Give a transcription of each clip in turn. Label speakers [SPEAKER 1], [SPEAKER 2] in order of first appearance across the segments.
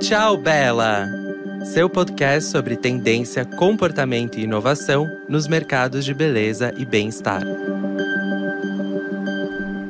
[SPEAKER 1] Tchau, Bela! Seu podcast sobre tendência, comportamento e inovação nos mercados de beleza e bem-estar.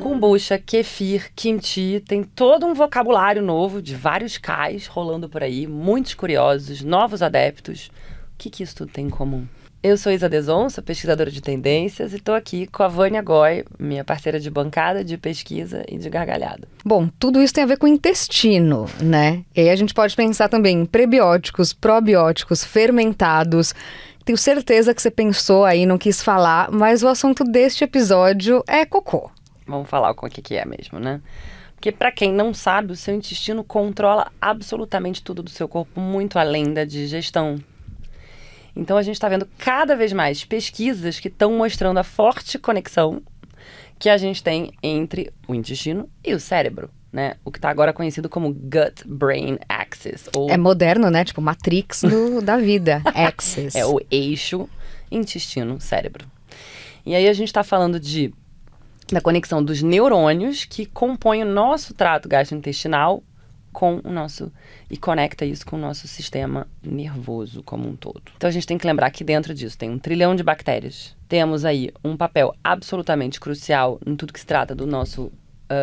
[SPEAKER 2] Kombucha, kefir, kimchi, tem todo um vocabulário novo de vários cais rolando por aí, muitos curiosos, novos adeptos. O que, que isso tudo tem em comum? Eu sou Isa Deson, sou pesquisadora de tendências e estou aqui com a Vânia Goy, minha parceira de bancada, de pesquisa e de gargalhada.
[SPEAKER 3] Bom, tudo isso tem a ver com intestino, né? E aí a gente pode pensar também em prebióticos, probióticos, fermentados. Tenho certeza que você pensou aí, não quis falar, mas o assunto deste episódio é cocô.
[SPEAKER 2] Vamos falar com o que, que é mesmo, né? Porque para quem não sabe, o seu intestino controla absolutamente tudo do seu corpo, muito além da digestão, então a gente está vendo cada vez mais pesquisas que estão mostrando a forte conexão que a gente tem entre o intestino e o cérebro. Né? O que está agora conhecido como gut-brain axis.
[SPEAKER 3] Ou... É moderno, né? Tipo Matrix do, da vida. Axis.
[SPEAKER 2] É o eixo intestino-cérebro. E aí a gente está falando de da conexão dos neurônios que compõem o nosso trato gastrointestinal com o nosso e conecta isso com o nosso sistema nervoso como um todo. Então a gente tem que lembrar que dentro disso tem um trilhão de bactérias. Temos aí um papel absolutamente crucial em tudo que se trata do nosso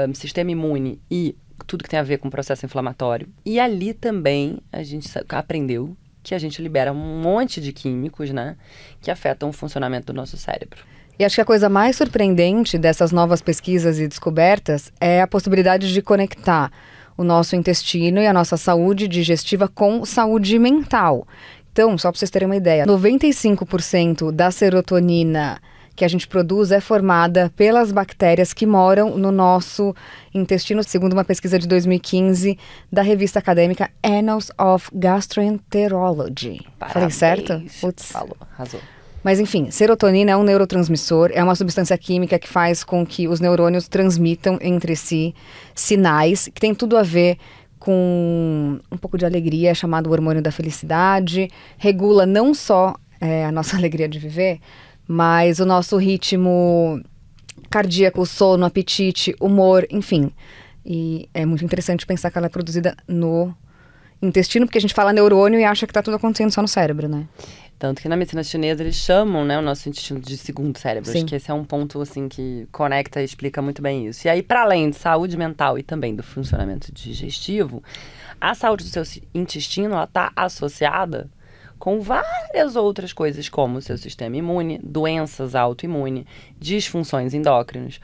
[SPEAKER 2] um, sistema imune e tudo que tem a ver com o processo inflamatório. E ali também a gente aprendeu que a gente libera um monte de químicos, né, que afetam o funcionamento do nosso cérebro.
[SPEAKER 3] E acho que a coisa mais surpreendente dessas novas pesquisas e descobertas é a possibilidade de conectar o nosso intestino e a nossa saúde digestiva com saúde mental. Então, só para vocês terem uma ideia, 95% da serotonina que a gente produz é formada pelas bactérias que moram no nosso intestino, segundo uma pesquisa de 2015 da revista acadêmica Annals of Gastroenterology.
[SPEAKER 2] Parabéns.
[SPEAKER 3] Falei certo?
[SPEAKER 2] Putz. Falou, arrasou.
[SPEAKER 3] Mas enfim, serotonina é um neurotransmissor, é uma substância química que faz com que os neurônios transmitam entre si sinais que tem tudo a ver com um pouco de alegria, chamado hormônio da felicidade, regula não só é, a nossa alegria de viver, mas o nosso ritmo cardíaco, sono, apetite, humor, enfim. E é muito interessante pensar que ela é produzida no intestino, porque a gente fala neurônio e acha que está tudo acontecendo só no cérebro, né?
[SPEAKER 2] Tanto que na medicina chinesa eles chamam né, o nosso intestino de segundo cérebro. Sim. Acho que esse é um ponto assim que conecta e explica muito bem isso. E aí, para além de saúde mental e também do funcionamento digestivo, a saúde do seu intestino está associada com várias outras coisas, como o seu sistema imune, doenças autoimunes, disfunções endócrinas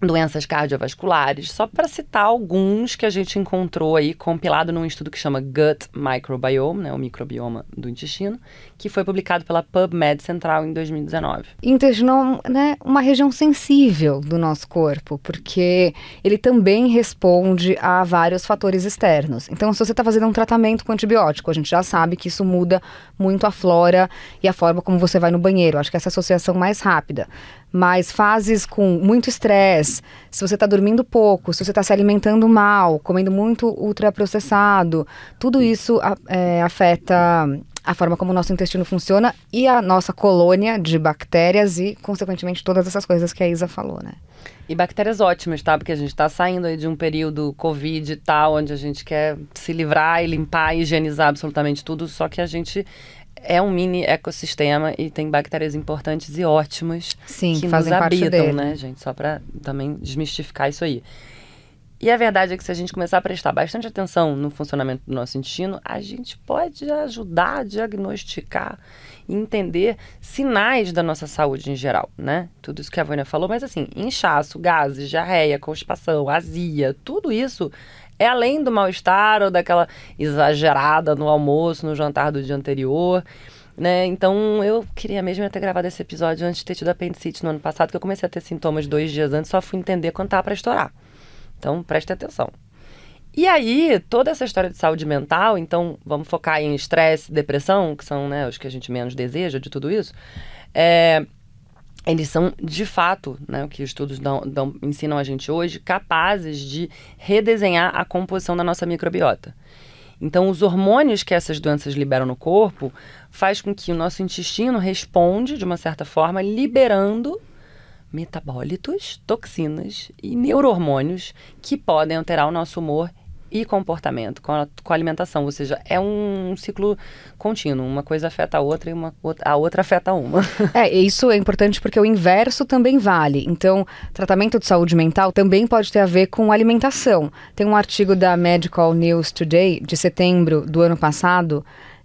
[SPEAKER 2] doenças cardiovasculares, só para citar alguns que a gente encontrou aí compilado num estudo que chama Gut Microbiome, né, o microbioma do intestino, que foi publicado pela PubMed Central em 2019.
[SPEAKER 3] Intestino né, uma região sensível do nosso corpo, porque ele também responde a vários fatores externos. Então, se você está fazendo um tratamento com antibiótico, a gente já sabe que isso muda muito a flora e a forma como você vai no banheiro. Acho que essa é associação mais rápida. Mas fases com muito estresse, se você está dormindo pouco, se você está se alimentando mal, comendo muito ultraprocessado, tudo isso é, afeta a forma como o nosso intestino funciona e a nossa colônia de bactérias e, consequentemente, todas essas coisas que a Isa falou, né?
[SPEAKER 2] E bactérias ótimas, tá? Porque a gente está saindo aí de um período Covid e tal, onde a gente quer se livrar e limpar e higienizar absolutamente tudo, só que a gente é um mini ecossistema e tem bactérias importantes e ótimas
[SPEAKER 3] Sim,
[SPEAKER 2] que
[SPEAKER 3] fazem
[SPEAKER 2] nos
[SPEAKER 3] habitam,
[SPEAKER 2] parte dele. né, gente? Só para também desmistificar isso aí. E a verdade é que se a gente começar a prestar bastante atenção no funcionamento do nosso intestino, a gente pode ajudar a diagnosticar e entender sinais da nossa saúde em geral, né? Tudo isso que a Vânia falou, mas assim, inchaço, gases, diarreia, constipação, azia, tudo isso é além do mal-estar ou daquela exagerada no almoço, no jantar do dia anterior. Né? Então eu queria mesmo ter gravado esse episódio antes de ter tido apendicite no ano passado, que eu comecei a ter sintomas dois dias antes, só fui entender quando estava para estourar. Então preste atenção. E aí, toda essa história de saúde mental, então vamos focar em estresse, depressão, que são né, os que a gente menos deseja de tudo isso. É, eles são, de fato, né, o que os estudos dão, dão, ensinam a gente hoje, capazes de redesenhar a composição da nossa microbiota. Então, os hormônios que essas doenças liberam no corpo faz com que o nosso intestino responde, de uma certa forma, liberando metabólitos, toxinas e neurohormônios que podem alterar o nosso humor e comportamento, com a, com a alimentação. Ou seja, é um ciclo contínuo. Uma coisa afeta a outra e uma, a outra afeta uma.
[SPEAKER 3] É, isso é importante porque o inverso também vale. Então, tratamento de saúde mental também pode ter a ver com alimentação. Tem um artigo da Medical News Today, de setembro do ano passado,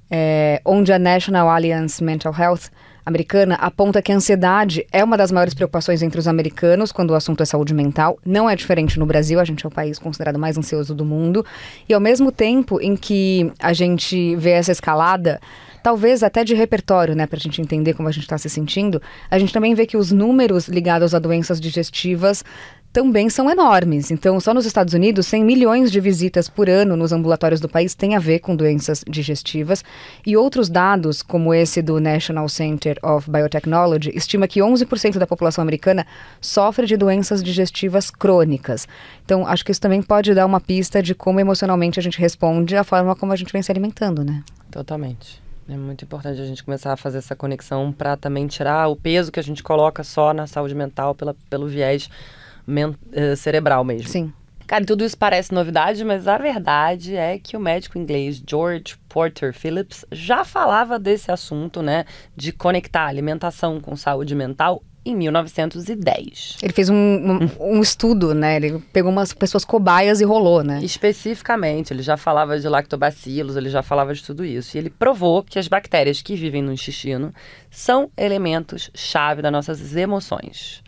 [SPEAKER 3] é, onde a National Alliance Mental Health americana aponta que a ansiedade é uma das maiores preocupações entre os americanos quando o assunto é saúde mental. Não é diferente no Brasil, a gente é o país considerado mais ansioso do mundo. E ao mesmo tempo em que a gente vê essa escalada, talvez até de repertório, né, para a gente entender como a gente está se sentindo, a gente também vê que os números ligados a doenças digestivas também são enormes. Então, só nos Estados Unidos, 100 milhões de visitas por ano nos ambulatórios do país têm a ver com doenças digestivas. E outros dados, como esse do National Center of Biotechnology, estima que 11% da população americana sofre de doenças digestivas crônicas. Então, acho que isso também pode dar uma pista de como emocionalmente a gente responde à forma como a gente vem se alimentando, né?
[SPEAKER 2] Totalmente. É muito importante a gente começar a fazer essa conexão para também tirar o peso que a gente coloca só na saúde mental pela, pelo viés cerebral mesmo.
[SPEAKER 3] Sim.
[SPEAKER 2] Cara, tudo isso parece novidade, mas a verdade é que o médico inglês George Porter Phillips já falava desse assunto, né, de conectar alimentação com saúde mental em 1910.
[SPEAKER 3] Ele fez um, um, um, estudo, né? Ele pegou umas pessoas cobaias e rolou, né?
[SPEAKER 2] Especificamente, ele já falava de lactobacilos, ele já falava de tudo isso. E ele provou que as bactérias que vivem no intestino são elementos chave das nossas emoções.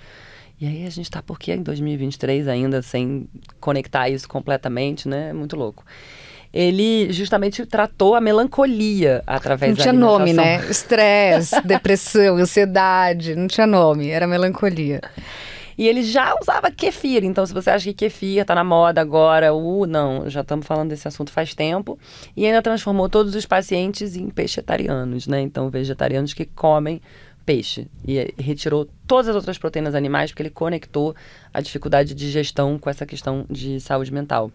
[SPEAKER 2] E aí a gente está por que em 2023 ainda sem conectar isso completamente, né? É muito louco. Ele justamente tratou a melancolia através
[SPEAKER 3] não
[SPEAKER 2] da
[SPEAKER 3] tinha nome, né? Estresse, depressão, ansiedade, não tinha nome, era melancolia.
[SPEAKER 2] E ele já usava kefir, então se você acha que kefir tá na moda agora, uh, não, já estamos falando desse assunto faz tempo. E ainda transformou todos os pacientes em vegetarianos, né? Então vegetarianos que comem peixe e retirou todas as outras proteínas animais porque ele conectou a dificuldade de digestão com essa questão de saúde mental.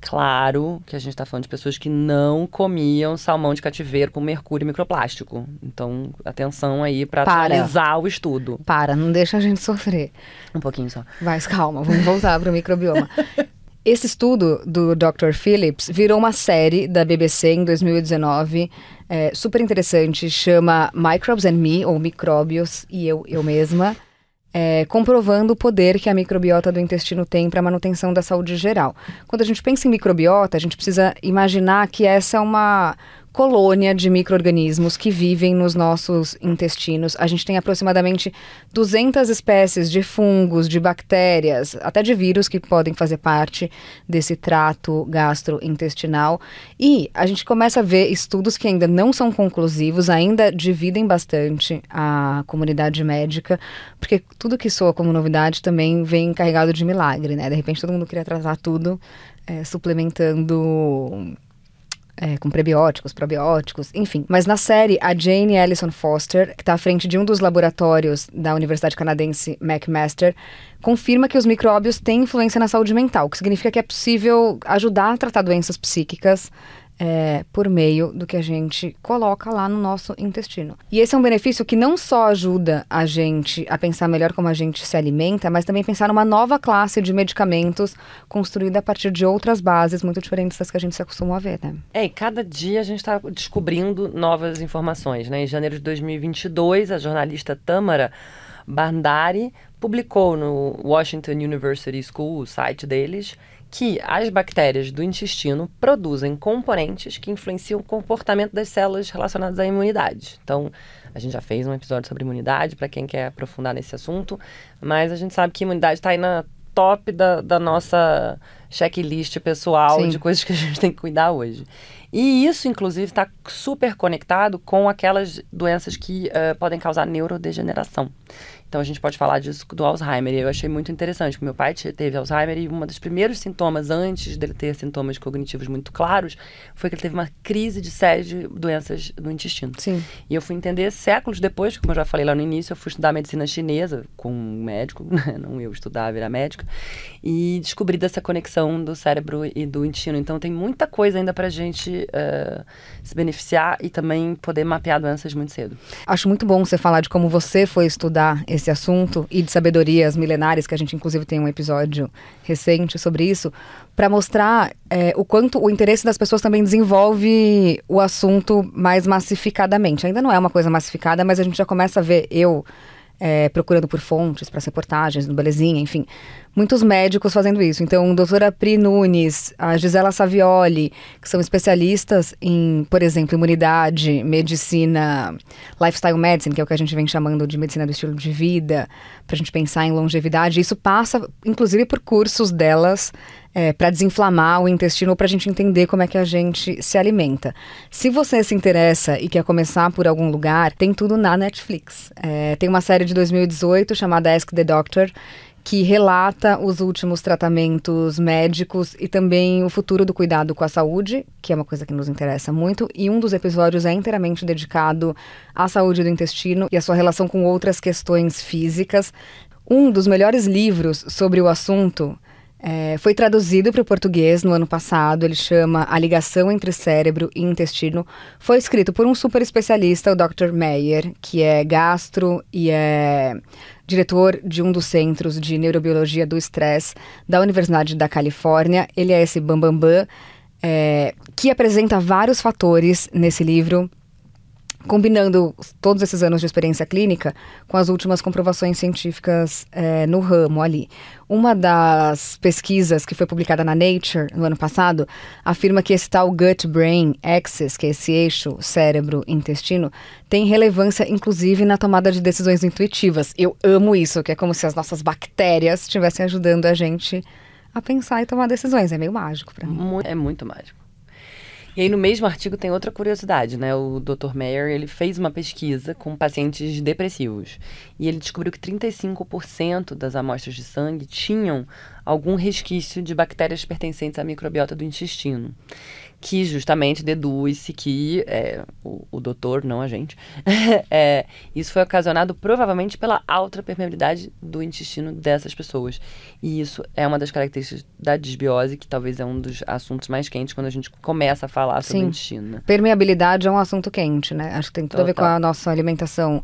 [SPEAKER 2] Claro que a gente está falando de pessoas que não comiam salmão de cativeiro com mercúrio microplástico. Então, atenção aí para atualizar o estudo.
[SPEAKER 3] Para, não deixa a gente sofrer.
[SPEAKER 2] Um pouquinho só.
[SPEAKER 3] Vai, calma, vamos voltar para o microbioma. Esse estudo do Dr. Phillips virou uma série da BBC em 2019 é, super interessante, chama Microbes and Me, ou Micróbios e Eu, eu Mesma, é, comprovando o poder que a microbiota do intestino tem para a manutenção da saúde geral. Quando a gente pensa em microbiota, a gente precisa imaginar que essa é uma colônia de micro-organismos que vivem nos nossos intestinos. A gente tem aproximadamente 200 espécies de fungos, de bactérias, até de vírus que podem fazer parte desse trato gastrointestinal. E a gente começa a ver estudos que ainda não são conclusivos, ainda dividem bastante a comunidade médica, porque tudo que soa como novidade também vem carregado de milagre, né? De repente todo mundo queria tratar tudo é, suplementando é, com prebióticos, probióticos, enfim. Mas na série, a Jane Ellison Foster, que está à frente de um dos laboratórios da Universidade Canadense McMaster, confirma que os micróbios têm influência na saúde mental, o que significa que é possível ajudar a tratar doenças psíquicas é, por meio do que a gente coloca lá no nosso intestino. E esse é um benefício que não só ajuda a gente a pensar melhor como a gente se alimenta, mas também pensar numa nova classe de medicamentos construída a partir de outras bases muito diferentes das que a gente se acostumou a ver, né?
[SPEAKER 2] É, e cada dia a gente está descobrindo novas informações, né? Em janeiro de 2022, a jornalista Tamara Bandari publicou no Washington University School, o site deles, que as bactérias do intestino produzem componentes que influenciam o comportamento das células relacionadas à imunidade. Então, a gente já fez um episódio sobre imunidade, para quem quer aprofundar nesse assunto, mas a gente sabe que imunidade está aí na top da, da nossa checklist pessoal Sim. de coisas que a gente tem que cuidar hoje. E isso, inclusive, está super conectado com aquelas doenças que uh, podem causar neurodegeneração. Então a gente pode falar disso do Alzheimer. E eu achei muito interessante, porque meu pai teve Alzheimer e um dos primeiros sintomas, antes dele ter sintomas cognitivos muito claros, foi que ele teve uma crise de série de doenças do intestino.
[SPEAKER 3] Sim.
[SPEAKER 2] E eu fui entender séculos depois, como eu já falei lá no início, eu fui estudar medicina chinesa com um médico, né? não eu estudar, virar médica, e descobri dessa conexão do cérebro e do intestino. Então tem muita coisa ainda pra gente uh, se beneficiar e também poder mapear doenças muito cedo.
[SPEAKER 3] Acho muito bom você falar de como você foi estudar esse esse assunto e de sabedorias milenares, que a gente inclusive tem um episódio recente sobre isso, para mostrar é, o quanto o interesse das pessoas também desenvolve o assunto mais massificadamente. Ainda não é uma coisa massificada, mas a gente já começa a ver, eu é, procurando por fontes para reportagens no Belezinha, enfim, muitos médicos fazendo isso. Então, a doutora Pri Nunes, a Gisela Savioli, que são especialistas em, por exemplo, imunidade, medicina, lifestyle medicine, que é o que a gente vem chamando de medicina do estilo de vida, para a gente pensar em longevidade. Isso passa, inclusive, por cursos delas é, para desinflamar o intestino ou para a gente entender como é que a gente se alimenta. Se você se interessa e quer começar por algum lugar, tem tudo na Netflix. É, tem uma série de 2018 chamada Ask the Doctor que relata os últimos tratamentos médicos e também o futuro do cuidado com a saúde, que é uma coisa que nos interessa muito, e um dos episódios é inteiramente dedicado à saúde do intestino e à sua relação com outras questões físicas. Um dos melhores livros sobre o assunto é, foi traduzido para o português no ano passado. Ele chama A Ligação entre Cérebro e Intestino. Foi escrito por um super especialista, o Dr. Meyer, que é gastro e é diretor de um dos centros de neurobiologia do estresse da Universidade da Califórnia. Ele é esse bambambam bam, bam, é, que apresenta vários fatores nesse livro combinando todos esses anos de experiência clínica com as últimas comprovações científicas é, no ramo ali. Uma das pesquisas que foi publicada na Nature no ano passado afirma que esse tal gut-brain axis, que é esse eixo cérebro-intestino, tem relevância inclusive na tomada de decisões intuitivas. Eu amo isso, que é como se as nossas bactérias estivessem ajudando a gente a pensar e tomar decisões. É meio mágico para mim.
[SPEAKER 2] É muito mágico. E aí no mesmo artigo tem outra curiosidade, né? O Dr. Mayer, ele fez uma pesquisa com pacientes depressivos e ele descobriu que 35% das amostras de sangue tinham algum resquício de bactérias pertencentes à microbiota do intestino que justamente deduz-se que é, o, o, doutor, não a gente, é, isso foi ocasionado provavelmente pela alta permeabilidade do intestino dessas pessoas. E isso é uma das características da disbiose, que talvez é um dos assuntos mais quentes quando a gente começa a falar sobre Sim. o intestino. Né?
[SPEAKER 3] Permeabilidade é um assunto quente, né? Acho que tem tudo Total. a ver com a nossa alimentação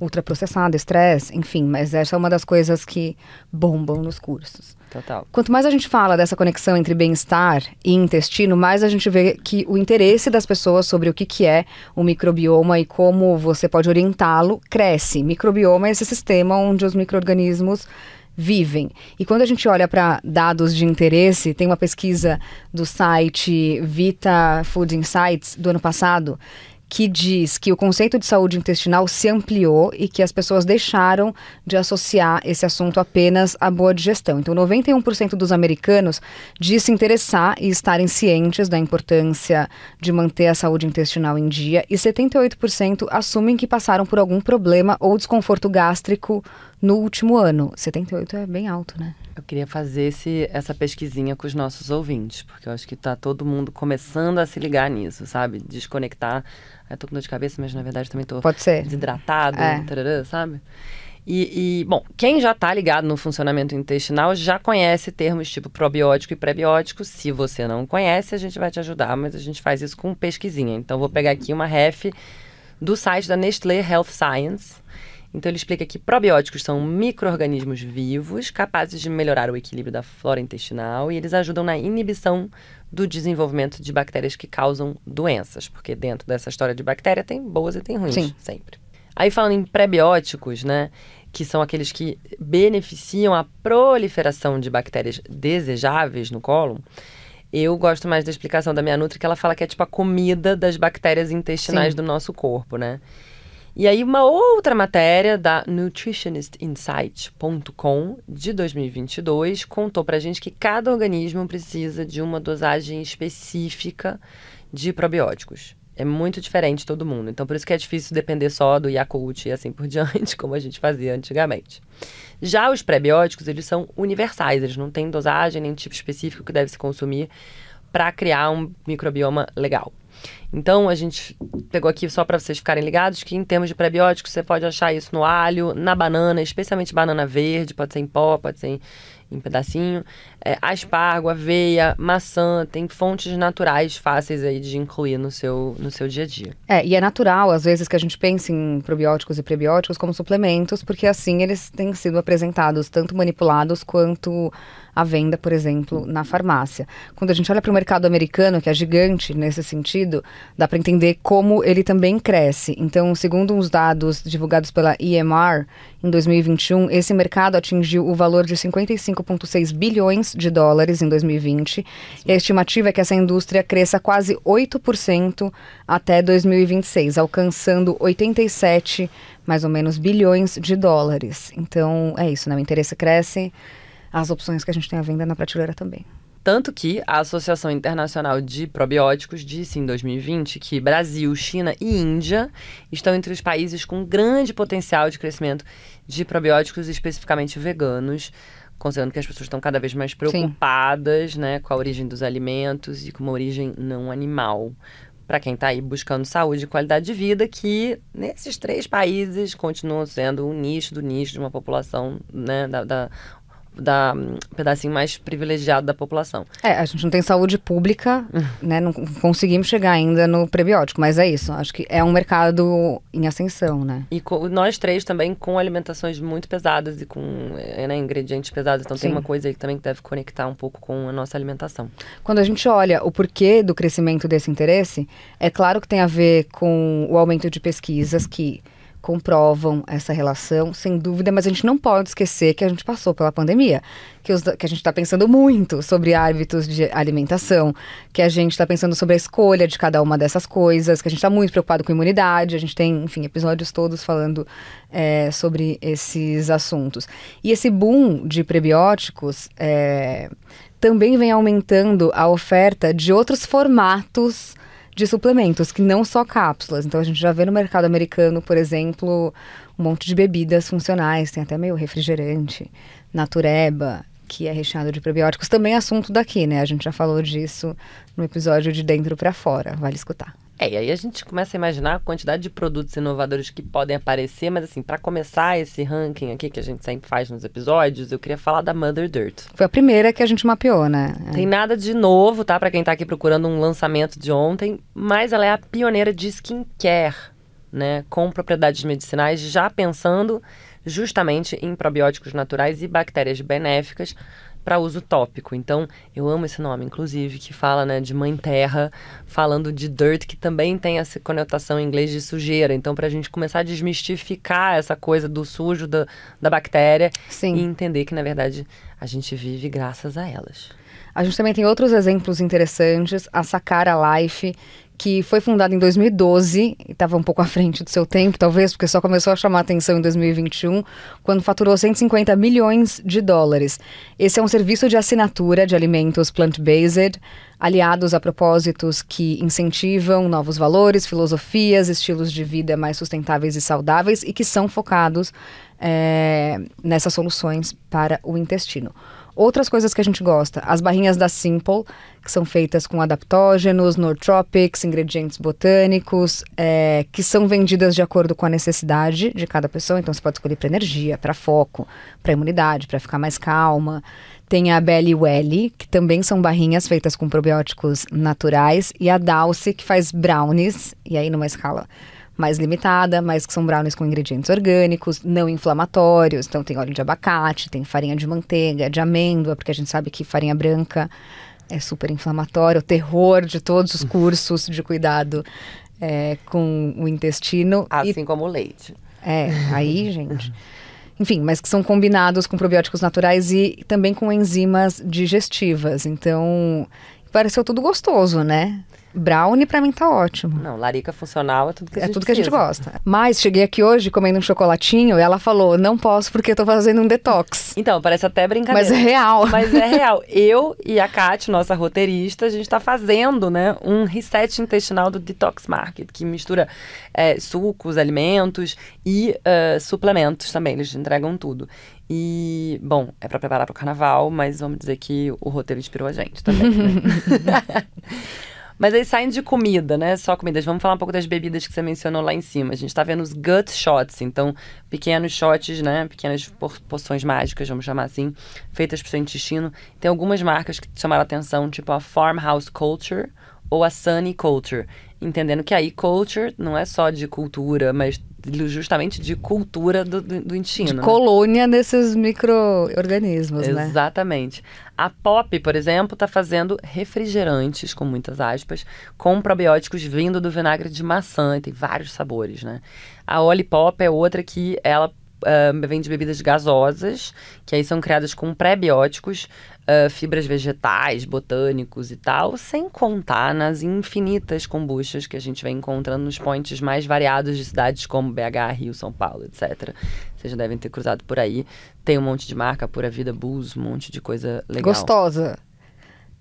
[SPEAKER 3] ultraprocessada, estresse, enfim, mas essa é uma das coisas que bombam nos cursos.
[SPEAKER 2] Total.
[SPEAKER 3] Quanto mais a gente fala dessa conexão entre bem-estar e intestino, mais a gente vê que o interesse das pessoas sobre o que, que é o microbioma e como você pode orientá-lo cresce. Microbioma é esse sistema onde os micro-organismos vivem. E quando a gente olha para dados de interesse, tem uma pesquisa do site Vita Food Insights do ano passado que diz que o conceito de saúde intestinal se ampliou e que as pessoas deixaram de associar esse assunto apenas à boa digestão. Então, 91% dos americanos diz se interessar e estarem cientes da importância de manter a saúde intestinal em dia e 78% assumem que passaram por algum problema ou desconforto gástrico no último ano. 78 é bem alto, né?
[SPEAKER 2] Eu queria fazer esse, essa pesquisinha com os nossos ouvintes, porque eu acho que está todo mundo começando a se ligar nisso, sabe? Desconectar. Eu tô com dor de cabeça, mas na verdade também tô
[SPEAKER 3] Pode ser.
[SPEAKER 2] desidratado, é. tarará, sabe? E, e, bom, quem já está ligado no funcionamento intestinal já conhece termos tipo probiótico e prebiótico. Se você não conhece, a gente vai te ajudar, mas a gente faz isso com pesquisinha. Então, vou pegar aqui uma ref do site da Nestlé Health Science então ele explica que probióticos são micro-organismos vivos capazes de melhorar o equilíbrio da flora intestinal e eles ajudam na inibição do desenvolvimento de bactérias que causam doenças, porque dentro dessa história de bactéria tem boas e tem ruins, Sim. sempre. Aí falando em prebióticos, né, que são aqueles que beneficiam a proliferação de bactérias desejáveis no cólon, eu gosto mais da explicação da minha Nutri, que ela fala que é tipo a comida das bactérias intestinais Sim. do nosso corpo, né? E aí, uma outra matéria da nutritionistinsight.com de 2022 contou pra gente que cada organismo precisa de uma dosagem específica de probióticos. É muito diferente todo mundo. Então, por isso que é difícil depender só do Yakult e assim por diante, como a gente fazia antigamente. Já os prebióticos, eles são universais, eles não têm dosagem nem tipo específico que deve se consumir para criar um microbioma legal. Então, a gente pegou aqui só para vocês ficarem ligados que, em termos de prebióticos, você pode achar isso no alho, na banana, especialmente banana verde, pode ser em pó, pode ser em, em pedacinho, é, aspargo, aveia, maçã, tem fontes naturais fáceis aí de incluir no seu, no seu dia a dia.
[SPEAKER 3] É, e é natural, às vezes, que a gente pense em probióticos e prebióticos como suplementos, porque assim eles têm sido apresentados, tanto manipulados quanto à venda, por exemplo, na farmácia. Quando a gente olha para o mercado americano, que é gigante nesse sentido, dá para entender como ele também cresce. Então, segundo os dados divulgados pela EMR, em 2021, esse mercado atingiu o valor de 55,6 bilhões de dólares em 2020. E a estimativa é que essa indústria cresça quase 8% até 2026, alcançando 87 mais ou menos bilhões de dólares. Então, é isso, né? O interesse cresce as opções que a gente tem à venda na prateleira também.
[SPEAKER 2] Tanto que a Associação Internacional de Probióticos disse em 2020 que Brasil, China e Índia estão entre os países com grande potencial de crescimento de probióticos, especificamente veganos, considerando que as pessoas estão cada vez mais preocupadas né, com a origem dos alimentos e com uma origem não animal. Para quem está aí buscando saúde e qualidade de vida, que nesses três países continuam sendo um nicho do nicho de uma população né, da, da da pedacinho mais privilegiado da população.
[SPEAKER 3] É, a gente não tem saúde pública, né? Não conseguimos chegar ainda no prebiótico, mas é isso. Acho que é um mercado em ascensão, né?
[SPEAKER 2] E com, nós três também com alimentações muito pesadas e com é, né, ingredientes pesados. Então Sim. tem uma coisa aí que também deve conectar um pouco com a nossa alimentação.
[SPEAKER 3] Quando a gente olha o porquê do crescimento desse interesse, é claro que tem a ver com o aumento de pesquisas que comprovam essa relação, sem dúvida, mas a gente não pode esquecer que a gente passou pela pandemia, que, os, que a gente está pensando muito sobre hábitos de alimentação, que a gente está pensando sobre a escolha de cada uma dessas coisas, que a gente está muito preocupado com imunidade, a gente tem, enfim, episódios todos falando é, sobre esses assuntos. E esse boom de prebióticos é, também vem aumentando a oferta de outros formatos de suplementos, que não só cápsulas. Então a gente já vê no mercado americano, por exemplo, um monte de bebidas funcionais, tem até meio refrigerante, natureba, que é recheado de probióticos, também é assunto daqui, né? A gente já falou disso no episódio de Dentro para Fora, vale escutar.
[SPEAKER 2] É, e aí a gente começa a imaginar a quantidade de produtos inovadores que podem aparecer, mas assim, para começar esse ranking aqui que a gente sempre faz nos episódios, eu queria falar da Mother Dirt.
[SPEAKER 3] Foi a primeira que a gente mapeou, né?
[SPEAKER 2] Tem nada de novo, tá? Para quem tá aqui procurando um lançamento de ontem, mas ela é a pioneira de skincare, né, com propriedades medicinais, já pensando justamente em probióticos naturais e bactérias benéficas para uso tópico. Então, eu amo esse nome, inclusive, que fala né, de mãe terra, falando de dirt, que também tem essa conotação em inglês de sujeira. Então, para a gente começar a desmistificar essa coisa do sujo da, da bactéria
[SPEAKER 3] Sim.
[SPEAKER 2] e entender que, na verdade, a gente vive graças a elas.
[SPEAKER 3] A gente também tem outros exemplos interessantes. A Sacara Life, que foi fundada em 2012 e estava um pouco à frente do seu tempo, talvez, porque só começou a chamar atenção em 2021, quando faturou 150 milhões de dólares. Esse é um serviço de assinatura de alimentos plant-based, aliados a propósitos que incentivam novos valores, filosofias, estilos de vida mais sustentáveis e saudáveis e que são focados é, nessas soluções para o intestino. Outras coisas que a gente gosta, as barrinhas da Simple, que são feitas com adaptógenos, nootropics, ingredientes botânicos, é, que são vendidas de acordo com a necessidade de cada pessoa. Então você pode escolher para energia, para foco, para imunidade, para ficar mais calma. Tem a Belly Welly, que também são barrinhas feitas com probióticos naturais, e a Dalce, que faz brownies, e aí numa escala mais limitada, mas que são brownies com ingredientes orgânicos, não inflamatórios. Então tem óleo de abacate, tem farinha de manteiga, de amêndoa, porque a gente sabe que farinha branca é super inflamatória, o terror de todos os cursos de cuidado é, com o intestino.
[SPEAKER 2] Assim e, como o leite.
[SPEAKER 3] É, aí, gente. Enfim, mas que são combinados com probióticos naturais e também com enzimas digestivas. Então, pareceu tudo gostoso, né? Brownie pra mim tá ótimo.
[SPEAKER 2] Não, larica funcional é tudo que a
[SPEAKER 3] é
[SPEAKER 2] gente
[SPEAKER 3] tudo que a gente gosta. Mas cheguei aqui hoje comendo um chocolatinho e ela falou: não posso porque eu tô fazendo um detox.
[SPEAKER 2] Então, parece até brincadeira.
[SPEAKER 3] Mas é real.
[SPEAKER 2] Mas é real. Eu e a Kat, nossa roteirista, a gente tá fazendo, né, um reset intestinal do Detox Market, que mistura é, sucos, alimentos e uh, suplementos também. Eles entregam tudo. E, bom, é para preparar para o carnaval, mas vamos dizer que o roteiro inspirou a gente também. Né? Mas aí saindo de comida, né? Só comidas. Vamos falar um pouco das bebidas que você mencionou lá em cima. A gente tá vendo os gut shots, então pequenos shots, né? Pequenas poções mágicas, vamos chamar assim, feitas pro seu intestino. Tem algumas marcas que chamaram atenção, tipo a Farmhouse Culture ou a Sunny Culture. Entendendo que aí culture não é só de cultura, mas justamente de cultura do, do, do intestino. De
[SPEAKER 3] né? colônia desses micro-organismos,
[SPEAKER 2] né? Exatamente. A Pop, por exemplo, está fazendo refrigerantes, com muitas aspas, com probióticos vindo do vinagre de maçã, e tem vários sabores, né? A Olipop é outra que ela uh, vende bebidas gasosas, que aí são criadas com pré-bióticos, uh, fibras vegetais, botânicos e tal, sem contar nas infinitas kombuchas que a gente vem encontrando nos pontos mais variados de cidades como BH, Rio, São Paulo, etc. Vocês já devem ter cruzado por aí. Tem um monte de marca, Pura Vida Bulls, um monte de coisa legal.
[SPEAKER 3] Gostosa.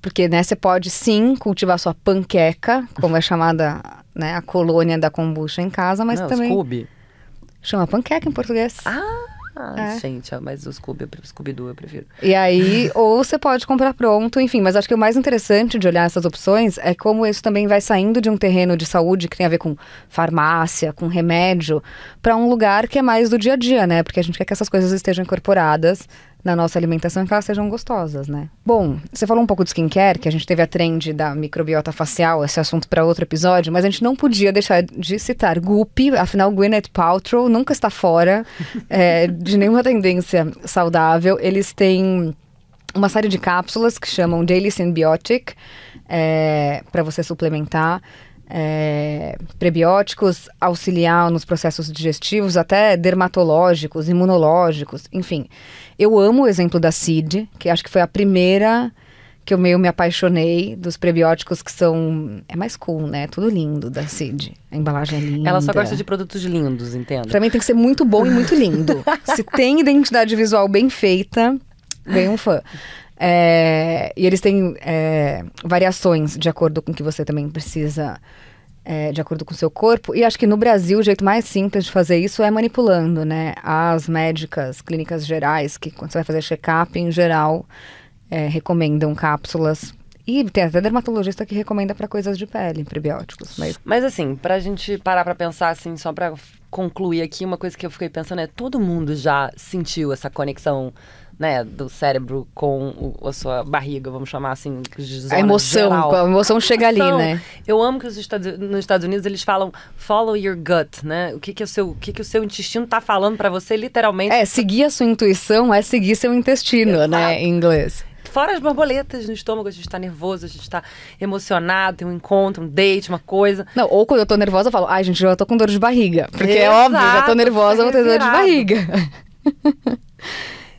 [SPEAKER 3] Porque, né, você pode sim cultivar sua panqueca, como é chamada, né, a colônia da kombucha em casa, mas
[SPEAKER 2] Não,
[SPEAKER 3] também...
[SPEAKER 2] Scooby.
[SPEAKER 3] Chama panqueca em português.
[SPEAKER 2] Ah! Ah, é. gente, mas o Scooby, Scooby-Doo eu prefiro.
[SPEAKER 3] E aí, ou você pode comprar pronto, enfim. Mas acho que o mais interessante de olhar essas opções é como isso também vai saindo de um terreno de saúde que tem a ver com farmácia, com remédio, para um lugar que é mais do dia a dia, né? Porque a gente quer que essas coisas estejam incorporadas na nossa alimentação e que elas sejam gostosas, né? Bom, você falou um pouco de skincare, que a gente teve a trend da microbiota facial, esse assunto para outro episódio, mas a gente não podia deixar de citar Goop, afinal Gwyneth Paltrow nunca está fora é, de nenhuma tendência saudável. Eles têm uma série de cápsulas que chamam Daily Symbiotic, é, para você suplementar é, prebióticos, auxiliar nos processos digestivos, até dermatológicos, imunológicos, enfim. Eu amo o exemplo da CID, que acho que foi a primeira que eu meio me apaixonei dos prebióticos que são. É mais cool, né? Tudo lindo da CID. A embalagem é linda.
[SPEAKER 2] Ela só gosta de produtos lindos, entendo.
[SPEAKER 3] Pra mim tem que ser muito bom e muito lindo. Se tem identidade visual bem feita, vem um fã. É, e eles têm é, variações de acordo com o que você também precisa, é, de acordo com o seu corpo. E acho que no Brasil o jeito mais simples de fazer isso é manipulando, né? As médicas, clínicas gerais, que quando você vai fazer check-up, em geral, é, recomendam cápsulas e tem até dermatologista que recomenda para coisas de pele, prebióticos. Mas,
[SPEAKER 2] mas assim, pra gente parar pra pensar, assim, só pra concluir aqui, uma coisa que eu fiquei pensando é: todo mundo já sentiu essa conexão né, do cérebro com o, a sua barriga, vamos chamar assim,
[SPEAKER 3] a emoção, geral. a emoção chega ali, né?
[SPEAKER 2] Eu amo que os Estados, nos Estados Unidos eles falam follow your gut, né? O que que o seu, o que que o seu intestino tá falando para você literalmente?
[SPEAKER 3] É, seguir a sua intuição é seguir seu intestino, Exato. né, em inglês.
[SPEAKER 2] Fora as borboletas no estômago, a gente tá nervoso, a gente tá emocionado, tem um encontro, um date, uma coisa.
[SPEAKER 3] Não, ou quando eu tô nervosa, eu falo, ai, gente, já tô com dor de barriga. Porque Exato, é óbvio, já tô nervosa, vou ter dor de barriga.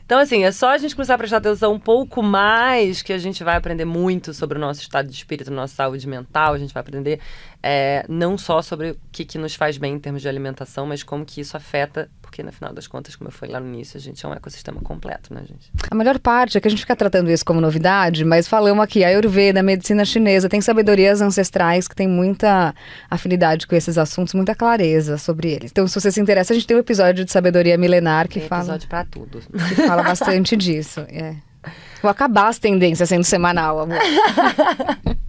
[SPEAKER 2] Então, assim, é só a gente começar a prestar atenção um pouco mais que a gente vai aprender muito sobre o nosso estado de espírito, nossa saúde mental. A gente vai aprender é, não só sobre o que, que nos faz bem em termos de alimentação, mas como que isso afeta porque no final das contas, como eu falei lá no início, a gente é um ecossistema completo, né, gente?
[SPEAKER 3] A melhor parte é que a gente fica tratando isso como novidade, mas falamos aqui, a Ayurveda, a medicina chinesa, tem sabedorias ancestrais que tem muita afinidade com esses assuntos, muita clareza sobre eles. Então, se você se interessa, a gente tem um episódio de sabedoria milenar que
[SPEAKER 2] tem
[SPEAKER 3] fala.
[SPEAKER 2] episódio pra tudo.
[SPEAKER 3] Que fala bastante disso. É. Vou acabar as tendências sendo semanal, amor.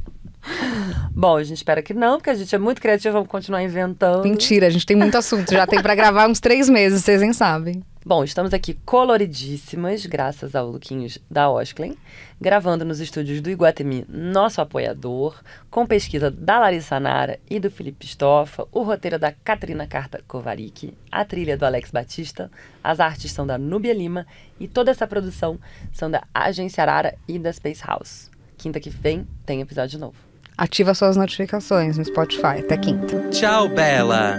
[SPEAKER 2] Bom, a gente espera que não, porque a gente é muito criativo, vamos continuar inventando.
[SPEAKER 3] Mentira, a gente tem muito assunto. Já tem para gravar uns três meses, vocês nem sabem.
[SPEAKER 2] Bom, estamos aqui coloridíssimas, graças ao Luquinhos da Osklen, gravando nos estúdios do Iguatemi, nosso apoiador, com pesquisa da Larissa Nara e do Felipe Stoffa, o roteiro da Catrina Carta Kovarik, a trilha do Alex Batista, as artes são da Núbia Lima e toda essa produção são da Agência Arara e da Space House. Quinta que vem tem episódio novo
[SPEAKER 3] ativa suas notificações no Spotify. Até quinta.
[SPEAKER 1] Tchau, Bela!